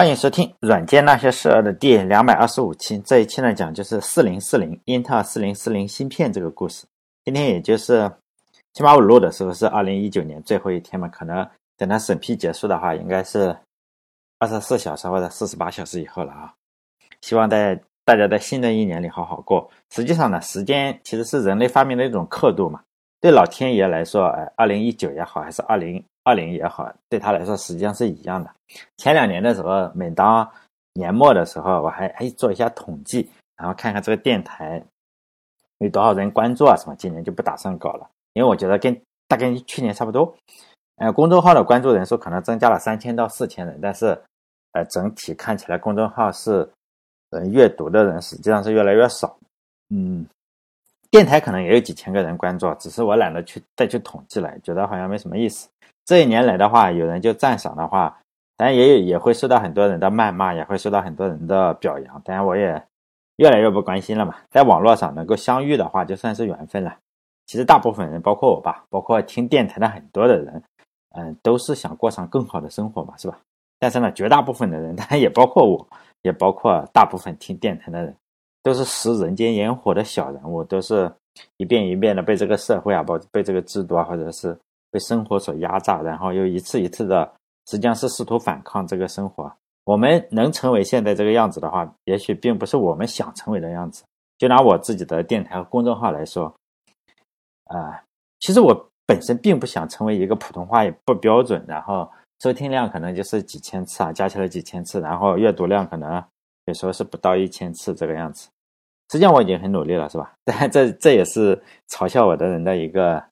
欢迎收听《软件那些事儿》的第两百二十五期。这一期呢，讲就是四零四零英特尔四零四零芯片这个故事。今天也就是起码我录的时候是二零一九年最后一天嘛，可能等它审批结束的话，应该是二十四小时或者四十八小时以后了啊。希望在大家在新的一年里好好过。实际上呢，时间其实是人类发明的一种刻度嘛。对老天爷来说，哎，二零一九也好，还是二零。二零也好，对他来说实际上是一样的。前两年的时候，每当年末的时候，我还还做一下统计，然后看看这个电台有多少人关注啊什么。今年就不打算搞了，因为我觉得跟大概去年差不多。呃，公众号的关注人数可能增加了三千到四千人，但是呃，整体看起来公众号是呃阅读的人实际上是越来越少。嗯，电台可能也有几千个人关注，只是我懒得去再去统计了，觉得好像没什么意思。这一年来的话，有人就赞赏的话，当然也有也会受到很多人的谩骂，也会受到很多人的表扬。当然我也越来越不关心了嘛。在网络上能够相遇的话，就算是缘分了。其实大部分人，包括我吧，包括听电台的很多的人，嗯，都是想过上更好的生活嘛，是吧？但是呢，绝大部分的人，当然也包括我，也包括大部分听电台的人，都是食人间烟火的小人物，都是一遍一遍的被这个社会啊，被被这个制度啊，或者是。被生活所压榨，然后又一次一次的，实际上是试图反抗这个生活。我们能成为现在这个样子的话，也许并不是我们想成为的样子。就拿我自己的电台和公众号来说，啊，其实我本身并不想成为一个普通话也不标准，然后收听量可能就是几千次啊，加起来几千次，然后阅读量可能有时候是不到一千次这个样子。实际上我已经很努力了，是吧？但这这也是嘲笑我的人的一个。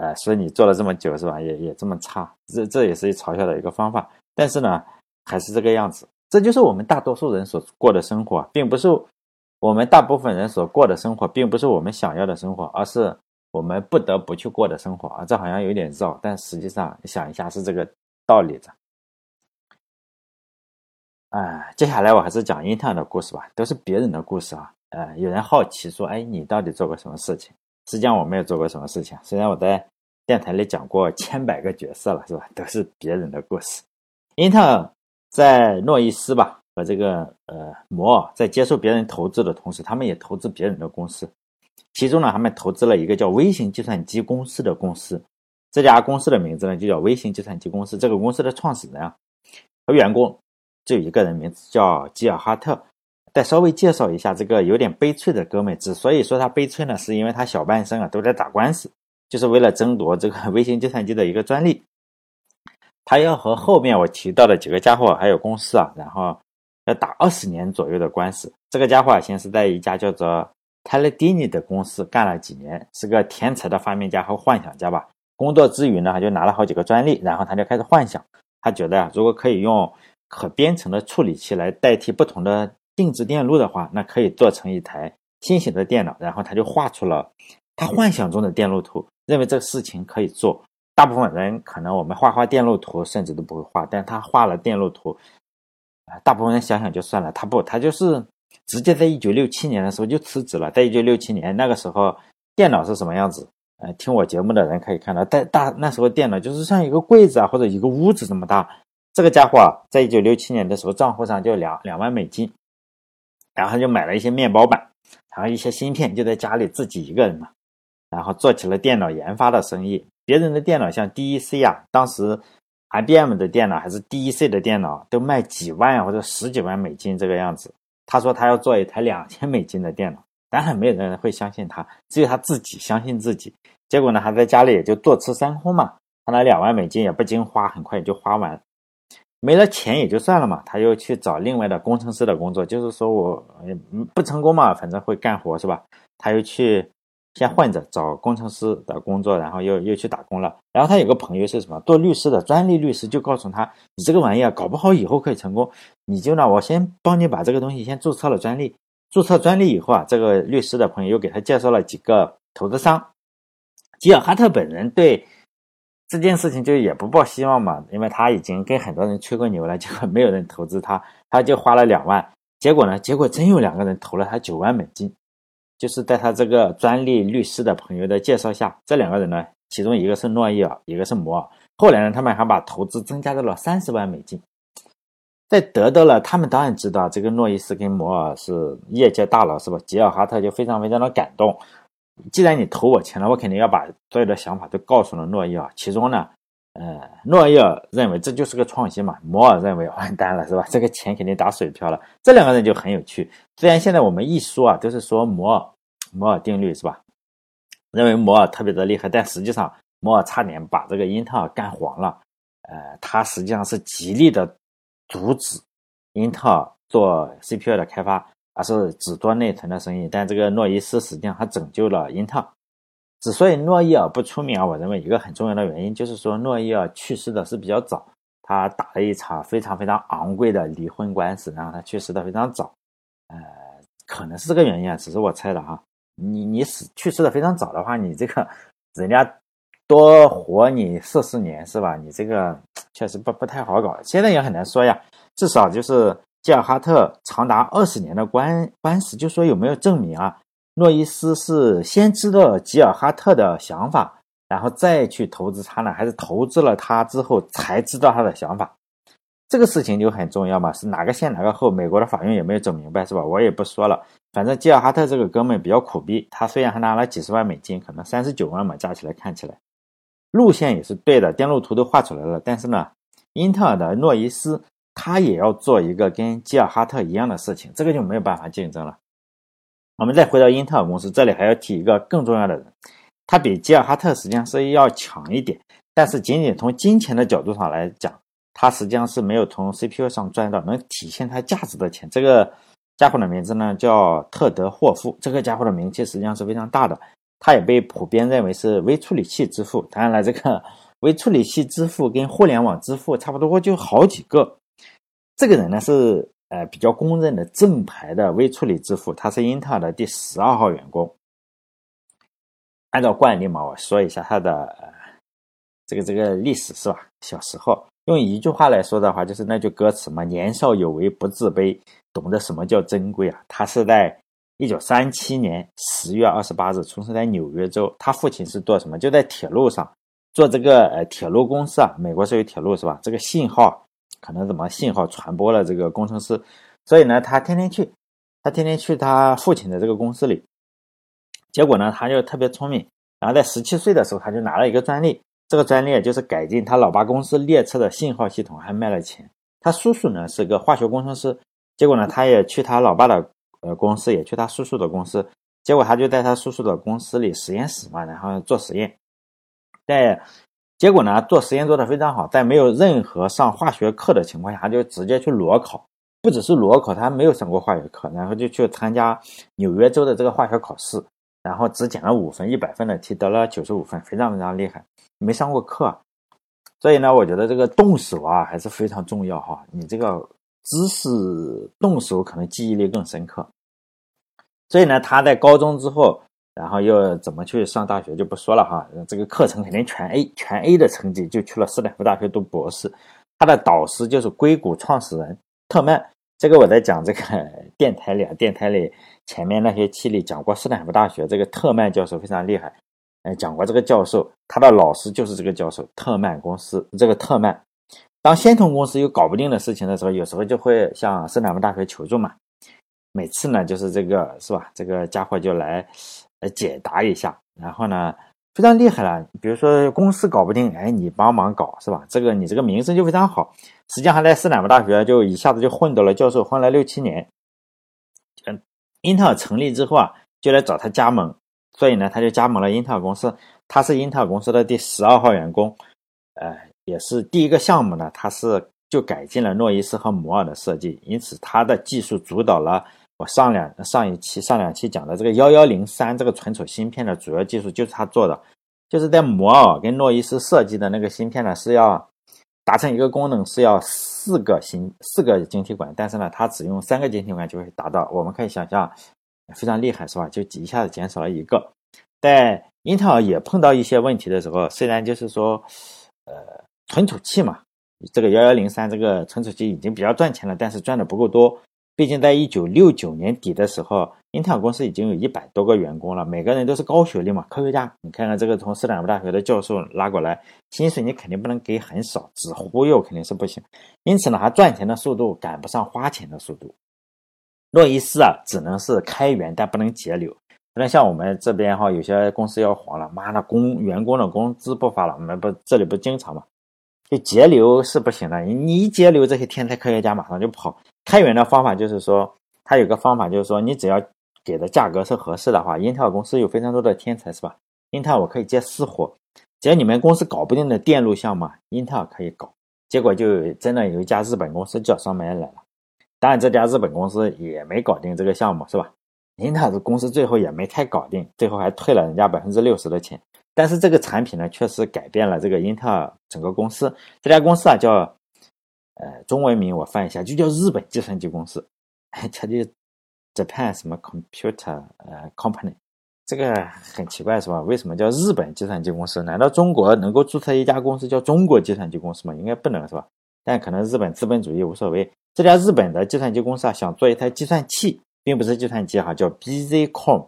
呃，所以你做了这么久是吧？也也这么差，这这也是嘲笑的一个方法。但是呢，还是这个样子，这就是我们大多数人所过的生活，并不是我们大部分人所过的生活，并不是我们想要的生活，而是我们不得不去过的生活啊。这好像有点绕，但实际上想一下是这个道理的。啊，接下来我还是讲英特尔的故事吧，都是别人的故事啊。呃，有人好奇说，哎，你到底做过什么事情？实际上我没有做过什么事情，虽然我在电台里讲过千百个角色了，是吧？都是别人的故事。英特尔在诺伊斯吧和这个呃摩尔在接受别人投资的同时，他们也投资别人的公司。其中呢，他们投资了一个叫微型计算机公司的公司。这家公司的名字呢就叫微型计算机公司。这个公司的创始人啊和员工就一个人名字叫吉尔哈特。再稍微介绍一下这个有点悲催的哥们，之所以说他悲催呢，是因为他小半生啊都在打官司，就是为了争夺这个微型计算机的一个专利。他要和后面我提到的几个家伙还有公司啊，然后要打二十年左右的官司。这个家伙啊先是在一家叫做泰勒迪尼的公司干了几年，是个天才的发明家和幻想家吧。工作之余呢，他就拿了好几个专利，然后他就开始幻想，他觉得啊，如果可以用可编程的处理器来代替不同的。定制电路的话，那可以做成一台新型的电脑，然后他就画出了他幻想中的电路图，认为这个事情可以做。大部分人可能我们画画电路图甚至都不会画，但他画了电路图，啊，大部分人想想就算了，他不，他就是直接在一九六七年的时候就辞职了。在一九六七年那个时候，电脑是什么样子？呃，听我节目的人可以看到，在大那时候电脑就是像一个柜子啊，或者一个屋子这么大。这个家伙啊在一九六七年的时候账户上就两两万美金。然后就买了一些面包板，然后一些芯片，就在家里自己一个人嘛，然后做起了电脑研发的生意。别人的电脑像 DEC 啊，当时 IBM 的电脑还是 DEC 的电脑，都卖几万或者十几万美金这个样子。他说他要做一台两千美金的电脑，当然没有人会相信他，只有他自己相信自己。结果呢，他在家里也就坐吃山空嘛，他那两万美金也不经花，很快也就花完了。没了钱也就算了嘛，他又去找另外的工程师的工作，就是说我不成功嘛，反正会干活是吧？他又去先混着找工程师的工作，然后又又去打工了。然后他有个朋友是什么做律师的专利律师，就告诉他，你这个玩意儿搞不好以后可以成功，你就呢，我先帮你把这个东西先注册了专利。注册专利以后啊，这个律师的朋友又给他介绍了几个投资商。吉尔哈特本人对。这件事情就也不抱希望嘛，因为他已经跟很多人吹过牛了，结果没有人投资他，他就花了两万，结果呢，结果真有两个人投了他九万美金，就是在他这个专利律师的朋友的介绍下，这两个人呢，其中一个是诺伊尔，一个是摩尔，后来呢，他们还把投资增加到了三十万美金，在得到了，他们当然知道这个诺伊斯跟摩尔是业界大佬，是吧？吉尔哈特就非常非常的感动。既然你投我钱了，我肯定要把所有的想法都告诉了诺伊尔。其中呢，呃，诺伊尔认为这就是个创新嘛，摩尔认为完蛋了，是吧？这个钱肯定打水漂了。这两个人就很有趣。虽然现在我们一说啊，都是说摩尔摩尔定律，是吧？认为摩尔特别的厉害，但实际上摩尔差点把这个英特尔干黄了。呃，他实际上是极力的。阻止英特尔做 CPU 的开发，而是只做内存的生意。但这个诺伊斯实际上他拯救了英特尔。之所以诺伊尔不出名啊，我认为一个很重要的原因就是说诺伊尔去世的是比较早，他打了一场非常非常昂贵的离婚官司，然后他去世的非常早。呃，可能是这个原因啊，只是我猜的哈。你你死去世的非常早的话，你这个人家。多活你四十年是吧？你这个确实不不太好搞，现在也很难说呀。至少就是吉尔哈特长达二十年的官官司，就说有没有证明啊？诺伊斯是先知道吉尔哈特的想法，然后再去投资他呢，还是投资了他之后才知道他的想法？这个事情就很重要嘛，是哪个先哪个后？美国的法院也没有整明白是吧？我也不说了，反正吉尔哈特这个哥们比较苦逼，他虽然还拿了几十万美金，可能三十九万嘛，加起来看起来。路线也是对的，电路图都画出来了。但是呢，英特尔的诺伊斯他也要做一个跟吉尔哈特一样的事情，这个就没有办法竞争了。我们再回到英特尔公司，这里还要提一个更重要的人，他比吉尔哈特实际上是要强一点，但是仅仅从金钱的角度上来讲，他实际上是没有从 CPU 上赚到能体现他价值的钱。这个家伙的名字呢叫特德霍夫，这个家伙的名气实际上是非常大的。他也被普遍认为是微处理器之父。当然了，这个微处理器之父跟互联网之父差不多，就好几个。这个人呢是呃比较公认的正牌的微处理之父，他是英特尔的第十二号员工。按照惯例嘛，我说一下他的这个这个历史是吧？小时候用一句话来说的话，就是那句歌词嘛：“年少有为不自卑，懂得什么叫珍贵啊。”他是在。一九三七年十月二十八日出生在纽约州，他父亲是做什么？就在铁路上做这个呃铁路公司啊。美国是有铁路是吧？这个信号可能怎么信号传播了这个工程师，所以呢，他天天去，他天天去他父亲的这个公司里。结果呢，他就特别聪明，然后在十七岁的时候，他就拿了一个专利，这个专利就是改进他老爸公司列车的信号系统，还卖了钱。他叔叔呢是个化学工程师，结果呢，他也去他老爸的。呃，公司也去他叔叔的公司，结果他就在他叔叔的公司里实验室嘛，然后做实验。在结果呢，做实验做得非常好，在没有任何上化学课的情况下，就直接去裸考，不只是裸考，他还没有上过化学课，然后就去参加纽约州的这个化学考试，然后只减了五分，一百分的题得了九十五分，非常非常厉害，没上过课。所以呢，我觉得这个动手啊还是非常重要哈，你这个。知识动手可能记忆力更深刻，所以呢，他在高中之后，然后又怎么去上大学就不说了哈。这个课程肯定全 A，全 A 的成绩就去了斯坦福大学读博士。他的导师就是硅谷创始人特曼。这个我在讲这个电台里，啊，电台里前面那些期里讲过斯坦福大学这个特曼教授非常厉害，哎，讲过这个教授，他的老师就是这个教授特曼公司这个特曼。当仙童公司有搞不定的事情的时候，有时候就会向斯坦福大学求助嘛。每次呢，就是这个是吧？这个家伙就来来解答一下，然后呢非常厉害了。比如说公司搞不定，哎，你帮忙搞是吧？这个你这个名声就非常好。实际上还在斯坦福大学就一下子就混到了教授，混了六七年。嗯，英特尔成立之后啊，就来找他加盟，所以呢，他就加盟了英特尔公司。他是英特尔公司的第十二号员工，呃。也是第一个项目呢，他是就改进了诺伊斯和摩尔的设计，因此他的技术主导了我上两上一期上两期讲的这个幺幺零三这个存储芯片的主要技术就是他做的，就是在摩尔跟诺伊斯设计的那个芯片呢是要达成一个功能是要四个芯四个晶体管，但是呢它只用三个晶体管就会达到，我们可以想象非常厉害是吧？就一下子减少了一个。在英特尔也碰到一些问题的时候，虽然就是说呃。存储器嘛，这个幺幺零三这个存储器已经比较赚钱了，但是赚的不够多，毕竟在一九六九年底的时候，英特尔公司已经有一百多个员工了，每个人都是高学历嘛，科学家。你看看这个从斯坦福大学的教授拉过来，薪水你肯定不能给很少，只忽悠肯定是不行。因此呢，他赚钱的速度赶不上花钱的速度。诺伊斯啊，只能是开源，但不能节流。那像我们这边哈，有些公司要黄了，妈的工员工的工资不发了，我们不这里不经常嘛？就节流是不行的，你一节流，这些天才科学家马上就跑。开源的方法就是说，它有个方法，就是说，你只要给的价格是合适的话，英特尔公司有非常多的天才，是吧？英特尔我可以接私活，只要你们公司搞不定的电路项目，英特尔可以搞。结果就真的有一家日本公司叫上门来了，当然这家日本公司也没搞定这个项目，是吧？英特尔的公司最后也没太搞定，最后还退了人家百分之六十的钱。但是这个产品呢，确实改变了这个英特尔整个公司。这家公司啊叫。呃，中文名我翻一下，就叫日本计算机公司，它就 Japan 什么 Computer 呃 Company，这个很奇怪是吧？为什么叫日本计算机公司？难道中国能够注册一家公司叫中国计算机公司吗？应该不能是吧？但可能日本资本主义无所谓。这家日本的计算机公司啊，想做一台计算器，并不是计算机哈，叫 BZCom，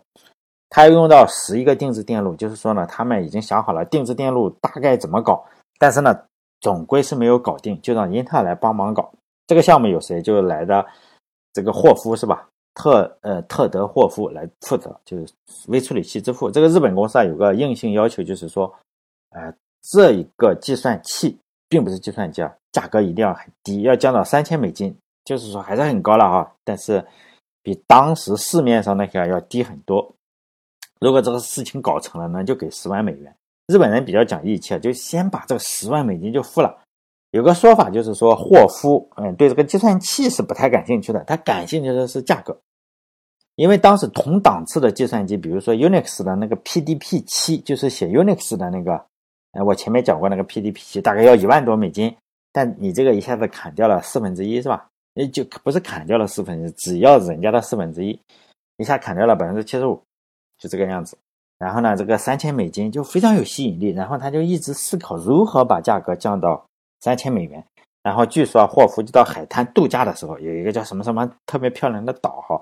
它要用到十一个定制电路，就是说呢，他们已经想好了定制电路大概怎么搞，但是呢。总归是没有搞定，就让英特尔来帮忙搞这个项目。有谁就来的这个霍夫是吧？特呃特德霍夫来负责，就是微处理器之父。这个日本公司啊有个硬性要求，就是说，呃，这一个计算器并不是计算机啊，价格一定要很低，要降到三千美金，就是说还是很高了啊，但是比当时市面上那些要低很多。如果这个事情搞成了呢，就给十万美元。日本人比较讲义气，就先把这个十万美金就付了。有个说法就是说，霍夫嗯对这个计算器是不太感兴趣的，他感兴趣的是价格。因为当时同档次的计算机，比如说 Unix 的那个 PDP 七，就是写 Unix 的那个，哎，我前面讲过那个 PDP 七，大概要一万多美金。但你这个一下子砍掉了四分之一，是吧？也就不是砍掉了四分之一，只要人家的四分之一，一下砍掉了百分之七十五，就这个样子。然后呢，这个三千美金就非常有吸引力，然后他就一直思考如何把价格降到三千美元。然后据说霍夫就到海滩度假的时候，有一个叫什么什么特别漂亮的岛哈，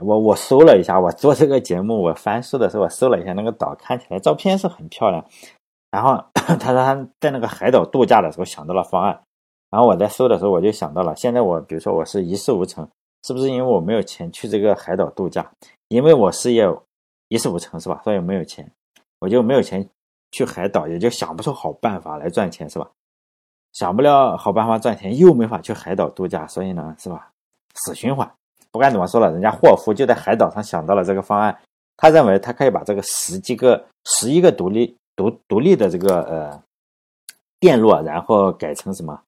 我我搜了一下，我做这个节目我翻书的时候我搜了一下那个岛，看起来照片是很漂亮。然后 他说他在那个海岛度假的时候想到了方案，然后我在搜的时候我就想到了，现在我比如说我是一事无成，是不是因为我没有钱去这个海岛度假？因为我事业。一事无成是吧？所以没有钱，我就没有钱去海岛，也就想不出好办法来赚钱是吧？想不了好办法赚钱，又没法去海岛度假，所以呢是吧？死循环。不管怎么说了，人家霍夫就在海岛上想到了这个方案，他认为他可以把这个十几个、十一个独立、独独立的这个呃电路，然后改成什么？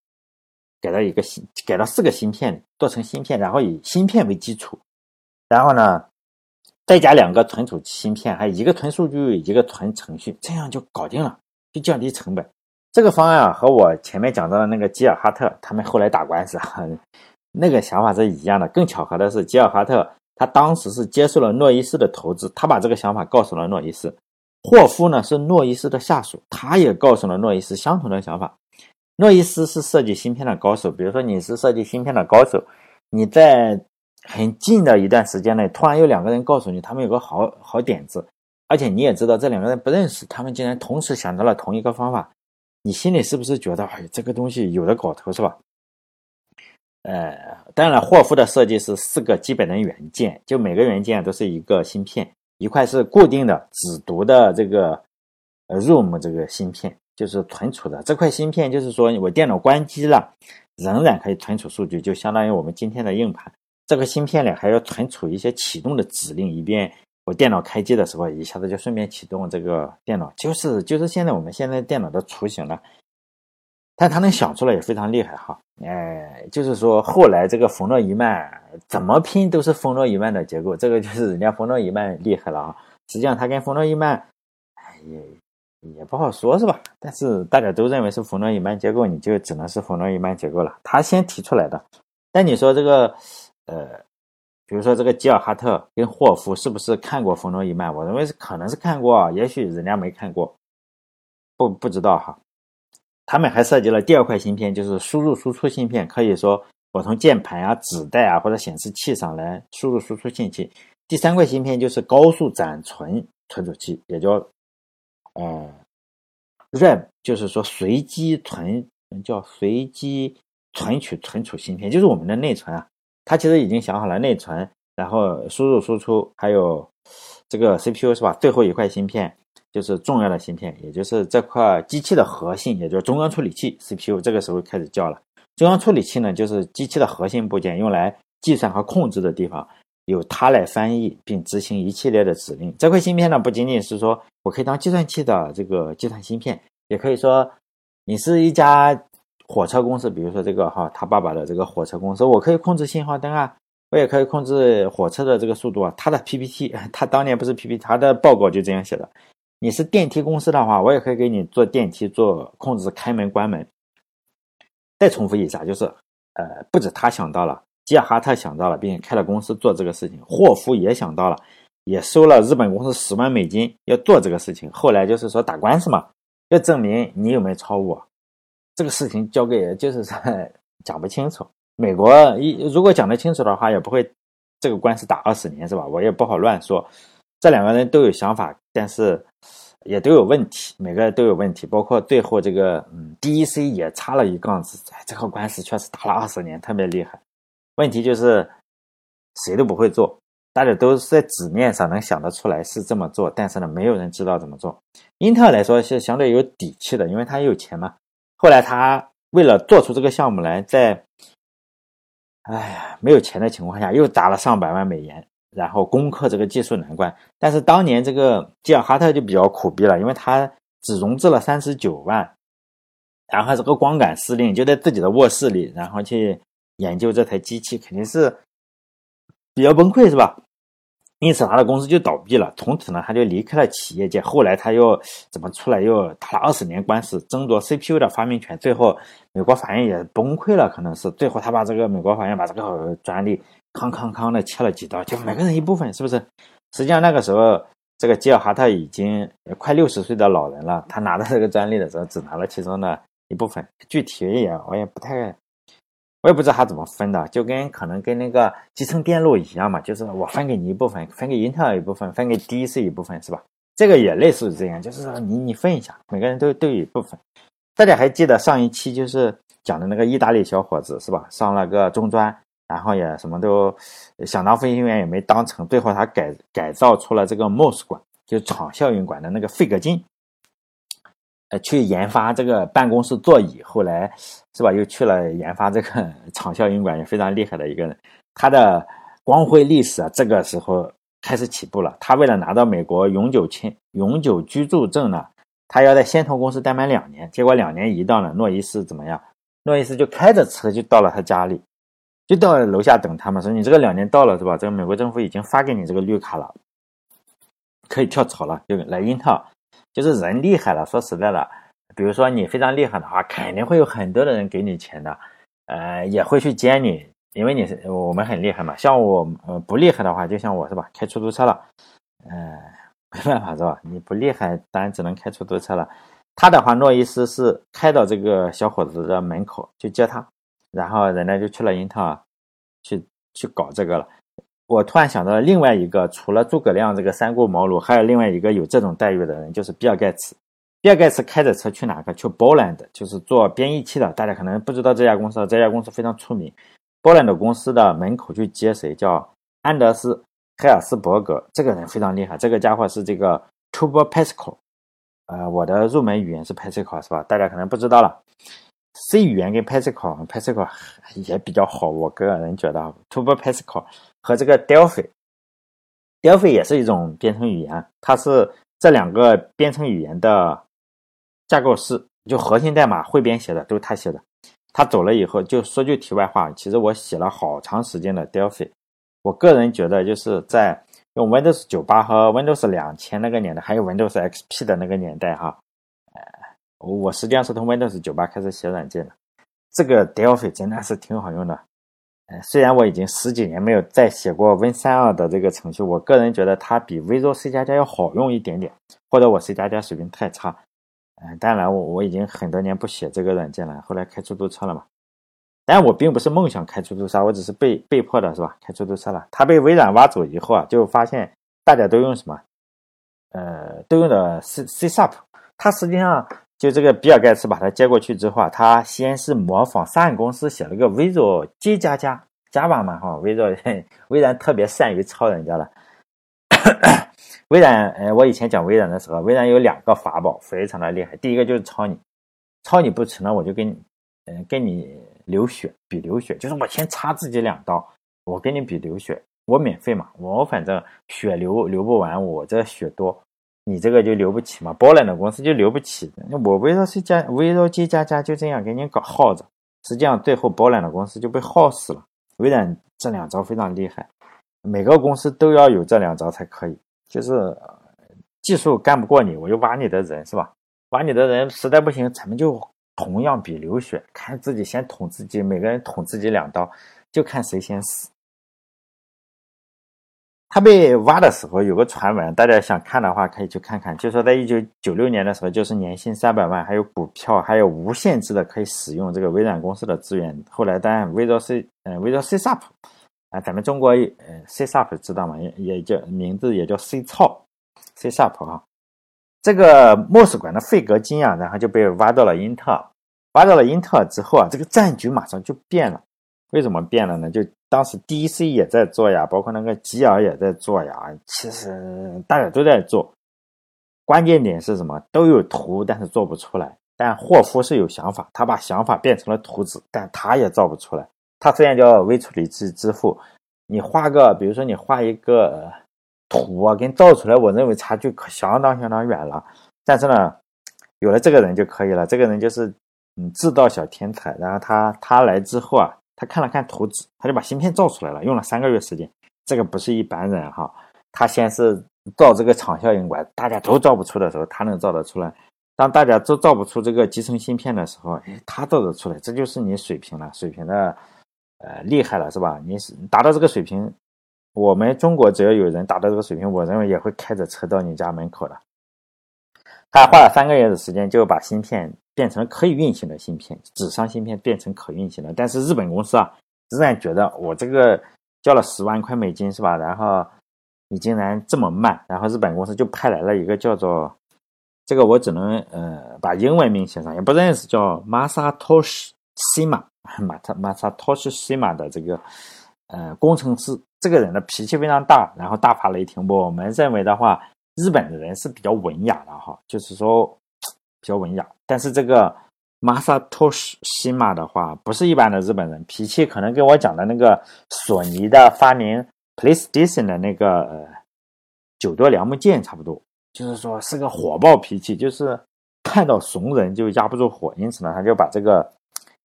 改到一个芯，改到四个芯片，做成芯片，然后以芯片为基础，然后呢？再加两个存储芯片，还有一个存数据，一个存程序，这样就搞定了，就降低成本。这个方案啊，和我前面讲到的那个吉尔哈特他们后来打官司，那个想法是一样的。更巧合的是，吉尔哈特他当时是接受了诺伊斯的投资，他把这个想法告诉了诺伊斯。霍夫呢是诺伊斯的下属，他也告诉了诺伊斯相同的想法。诺伊斯是设计芯片的高手，比如说你是设计芯片的高手，你在。很近的一段时间内，突然有两个人告诉你，他们有个好好点子，而且你也知道这两个人不认识，他们竟然同时想到了同一个方法，你心里是不是觉得，哎，这个东西有的搞头是吧？呃，当然，霍夫的设计是四个基本的元件，就每个元件都是一个芯片，一块是固定的只读的这个呃 ROM 这个芯片，就是存储的这块芯片，就是说我电脑关机了，仍然可以存储数据，就相当于我们今天的硬盘。这个芯片里还要存储一些启动的指令，以便我电脑开机的时候一下子就顺便启动这个电脑。就是就是现在我们现在电脑的雏形了，但他能想出来也非常厉害哈。哎，就是说后来这个冯诺依曼怎么拼都是冯诺依曼的结构，这个就是人家冯诺依曼厉害了啊。实际上他跟冯诺依曼，哎也也不好说是吧？但是大家都认为是冯诺依曼结构，你就只能是冯诺依曼结构了。他先提出来的，但你说这个。呃，比如说这个吉尔哈特跟霍夫是不是看过冯诺依曼？我认为是可能是看过，也许人家没看过，不不知道哈。他们还设计了第二块芯片，就是输入输出芯片，可以说我从键盘啊、纸带啊或者显示器上来输入输出信息。第三块芯片就是高速暂存存储器，也叫呃 RAM，就是说随机存，叫随机存取存储芯片，就是我们的内存啊。它其实已经想好了内存，然后输入输出，还有这个 CPU 是吧？最后一块芯片就是重要的芯片，也就是这块机器的核心，也就是中央处理器 CPU。这个时候开始叫了，中央处理器呢，就是机器的核心部件，用来计算和控制的地方。由它来翻译并执行一系列的指令。这块芯片呢，不仅仅是说我可以当计算器的这个计算芯片，也可以说你是一家火车公司，比如说这个哈，他爸爸的这个火车公司，我可以控制信号灯啊，我也可以控制火车的这个速度啊。他的 PPT，他当年不是 PPT，他的报告就这样写的。你是电梯公司的话，我也可以给你做电梯，做控制开门关门。再重复一下，就是呃，不止他想到了。吉尔哈特想到了，并且开了公司做这个事情。霍夫也想到了，也收了日本公司十万美金要做这个事情。后来就是说打官司嘛，要证明你有没有超我。这个事情交给就是说 讲不清楚。美国一如果讲得清楚的话，也不会这个官司打二十年是吧？我也不好乱说。这两个人都有想法，但是也都有问题，每个人都有问题。包括最后这个嗯，DEC 也插了一杠子。这个官司确实打了二十年，特别厉害。问题就是谁都不会做，大家都是在纸面上能想得出来是这么做，但是呢，没有人知道怎么做。英特尔来说是相对有底气的，因为他有钱嘛。后来他为了做出这个项目来，在哎呀没有钱的情况下，又砸了上百万美元，然后攻克这个技术难关。但是当年这个吉尔哈特就比较苦逼了，因为他只融资了三十九万，然后这个光杆司令就在自己的卧室里，然后去。研究这台机器肯定是比较崩溃，是吧？因此他的公司就倒闭了。从此呢，他就离开了企业界。后来他又怎么出来？又打了二十年官司，争夺 CPU 的发明权。最后美国法院也崩溃了，可能是最后他把这个美国法院把这个专利康康康的切了几刀，就每个人一部分，是不是？实际上那个时候，这个吉尔哈特已经快六十岁的老人了。他拿到这个专利的时候，只拿了其中的一部分，具体也我也不太。我也不知道他怎么分的，就跟可能跟那个集成电路一样嘛，就是我分给你一部分，分给英特尔一部分，分给 DEC 一部分，是吧？这个也类似于这样，就是说你你分一下，每个人都都有一部分。大家还记得上一期就是讲的那个意大利小伙子是吧？上了个中专，然后也什么都想当飞行员也没当成，最后他改改造出了这个 MOS 管，就场效应管的那个费格金。呃，去研发这个办公室座椅，后来是吧，又去了研发这个 场效应管，也非常厉害的一个人。他的光辉历史啊，这个时候开始起步了。他为了拿到美国永久签永久居住证呢，他要在仙童公司待满两年。结果两年一到了，诺伊斯怎么样？诺伊斯就开着车就到了他家里，就到楼下等他嘛，说你这个两年到了是吧？这个美国政府已经发给你这个绿卡了，可以跳槽了，就来英特尔。就是人厉害了，说实在的，比如说你非常厉害的话，肯定会有很多的人给你钱的，呃，也会去接你，因为你是我们很厉害嘛。像我呃不厉害的话，就像我是吧，开出租车了，呃，没办法是吧？你不厉害，当然只能开出租车了。他的话，诺伊斯是开到这个小伙子的门口去接他，然后人家就去了英特尔，去去搞这个了。我突然想到了另外一个，除了诸葛亮这个三顾茅庐，还有另外一个有这种待遇的人，就是比尔盖茨。比尔盖茨开着车去哪个？去 Boland，就是做编译器的。大家可能不知道这家公司，这家公司非常出名。Boland 公司的门口去接谁？叫安德斯·海尔斯伯格。这个人非常厉害，这个家伙是这个 Turbo Pascal。呃，我的入门语言是 Pascal，是吧？大家可能不知道了。C 语言跟 Pascal，Pascal 也比较好，我个人觉得 Turbo Pascal。和这个 Delphi，Delphi 也是一种编程语言，它是这两个编程语言的架构师，就核心代码汇编写的都是他写的。他走了以后，就说句题外话，其实我写了好长时间的 Delphi。我个人觉得，就是在用 Windows 九八和 Windows 两千那个年代，还有 Windows XP 的那个年代，哈，呃，我实际上是从 Windows 九八开始写软件的。这个 Delphi 真的是挺好用的。虽然我已经十几年没有再写过 Win 三二的这个程序，我个人觉得它比 Visual C 加加要好用一点点，或者我 C 加加水平太差。嗯，当然我我已经很多年不写这个软件了，后来开出租车了嘛。但我并不是梦想开出租车，我只是被被迫的，是吧？开出租车了。他被微软挖走以后啊，就发现大家都用什么？呃，都用的 C C Sharp。它实际上就这个比尔盖茨把他接过去之后啊，他先是模仿上岸公司写了个 Visual J 加加 Java 嘛，哈，Visual 微软特别善于抄人家了。微软，呃，我以前讲微软的时候，微软有两个法宝，非常的厉害。第一个就是抄你，抄你不成了，我就跟你，嗯，跟你流血，比流血，就是我先插自己两刀，我跟你比流血，我免费嘛，我反正血流流不完，我这血多，你这个就留不起嘛。波兰的公司就留不起，那我微软 C 加微软 J 加加就这样给你搞耗着，实际上最后波兰的公司就被耗死了。微软这两招非常厉害，每个公司都要有这两招才可以。就是技术干不过你，我就挖你的人，是吧？挖你的人实在不行，咱们就同样比流血，看自己先捅自己，每个人捅自己两刀，就看谁先死。他被挖的时候有个传闻，大家想看的话可以去看看。就说在一九九六年的时候，就是年薪三百万，还有股票，还有无限制的可以使用这个微软公司的资源。后来当然微软 C，嗯，微软 C Sharp。啊，咱们中国呃，C s u p 知道吗？也也叫名字也叫 C 操，C Sharp 啊。这个莫斯管的费格金啊，然后就被挖到了英特尔。挖到了英特尔之后啊，这个战局马上就变了。为什么变了呢？就当时 DC 也在做呀，包括那个吉尔也在做呀。其实大家都在做。关键点是什么？都有图，但是做不出来。但霍夫是有想法，他把想法变成了图纸，但他也造不出来。他虽然叫微处理器支付，你画个，比如说你画一个图啊，给你造出来，我认为差距可相当相当远了。但是呢，有了这个人就可以了。这个人就是嗯，制造小天才。然后他他来之后啊，他看了看图纸，他就把芯片造出来了，用了三个月时间。这个不是一般人哈，他先是造这个场效应管，大家都造不出的时候，他能造得出来。当大家都造不出这个集成芯片的时候，哎，他造得出来，这就是你水平了，水平的。呃，厉害了是吧？你是达到这个水平，我们中国只要有人达到这个水平，我认为也会开着车到你家门口的。他花了三个月的时间就把芯片变成可以运行的芯片，纸上芯片变成可运行的。但是日本公司啊，仍然觉得我这个交了十万块美金是吧？然后你竟然这么慢，然后日本公司就派来了一个叫做这个我只能呃把英文名写上，也不认识，叫 Masatoshi Shima。马特马萨托西西马的这个呃工程师，这个人的脾气非常大，然后大发雷霆。我们认为的话，日本的人是比较文雅的哈，就是说 比较文雅。但是这个马萨托西西马的话，不是一般的日本人，脾气可能跟我讲的那个索尼的发明 PlayStation 的那个呃九多良木剑差不多，就是说是个火爆脾气，就是看到怂人就压不住火，因此呢，他就把这个。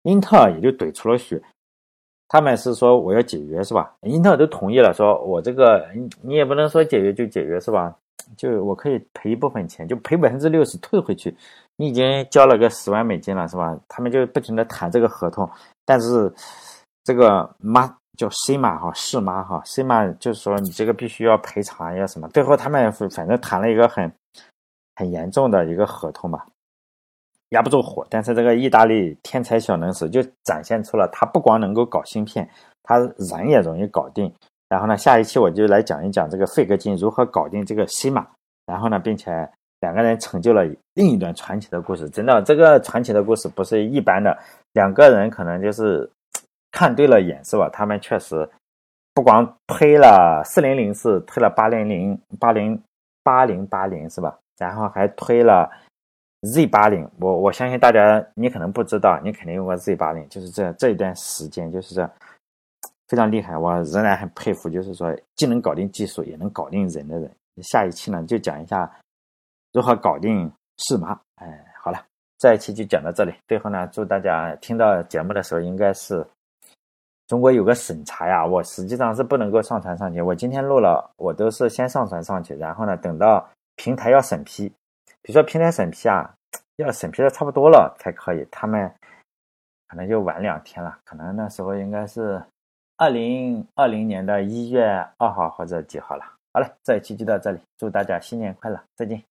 英特尔也就怼出了血，他们是说我要解约是吧？英特尔都同意了，说我这个你你也不能说解约就解约是吧？就我可以赔一部分钱，就赔百分之六十退回去。你已经交了个十万美金了是吧？他们就不停的谈这个合同，但是这个妈叫 C 马哈是妈哈 C 马就是说你这个必须要赔偿要什么？最后他们反正谈了一个很很严重的一个合同吧。压不住火，但是这个意大利天才小能手就展现出了他不光能够搞芯片，他人也容易搞定。然后呢，下一期我就来讲一讲这个费格金如何搞定这个西马。然后呢，并且两个人成就了另一段传奇的故事。真的，这个传奇的故事不是一般的，两个人可能就是 看对了眼，是吧？他们确实不光推了四零零四，推了八零零八零八零八零，是吧？然后还推了。Z 八零，我我相信大家，你可能不知道，你肯定用过 Z 八零，就是这这一段时间，就是这非常厉害，我仍然很佩服，就是说既能搞定技术，也能搞定人的人。下一期呢，就讲一下如何搞定是吗？哎，好了，这一期就讲到这里。最后呢，祝大家听到节目的时候，应该是中国有个审查呀，我实际上是不能够上传上去。我今天录了，我都是先上传上去，然后呢，等到平台要审批。比如说平台审批啊，要审批的差不多了才可以，他们可能就晚两天了，可能那时候应该是二零二零年的一月二号或者几号了。好了，这一期就到这里，祝大家新年快乐，再见。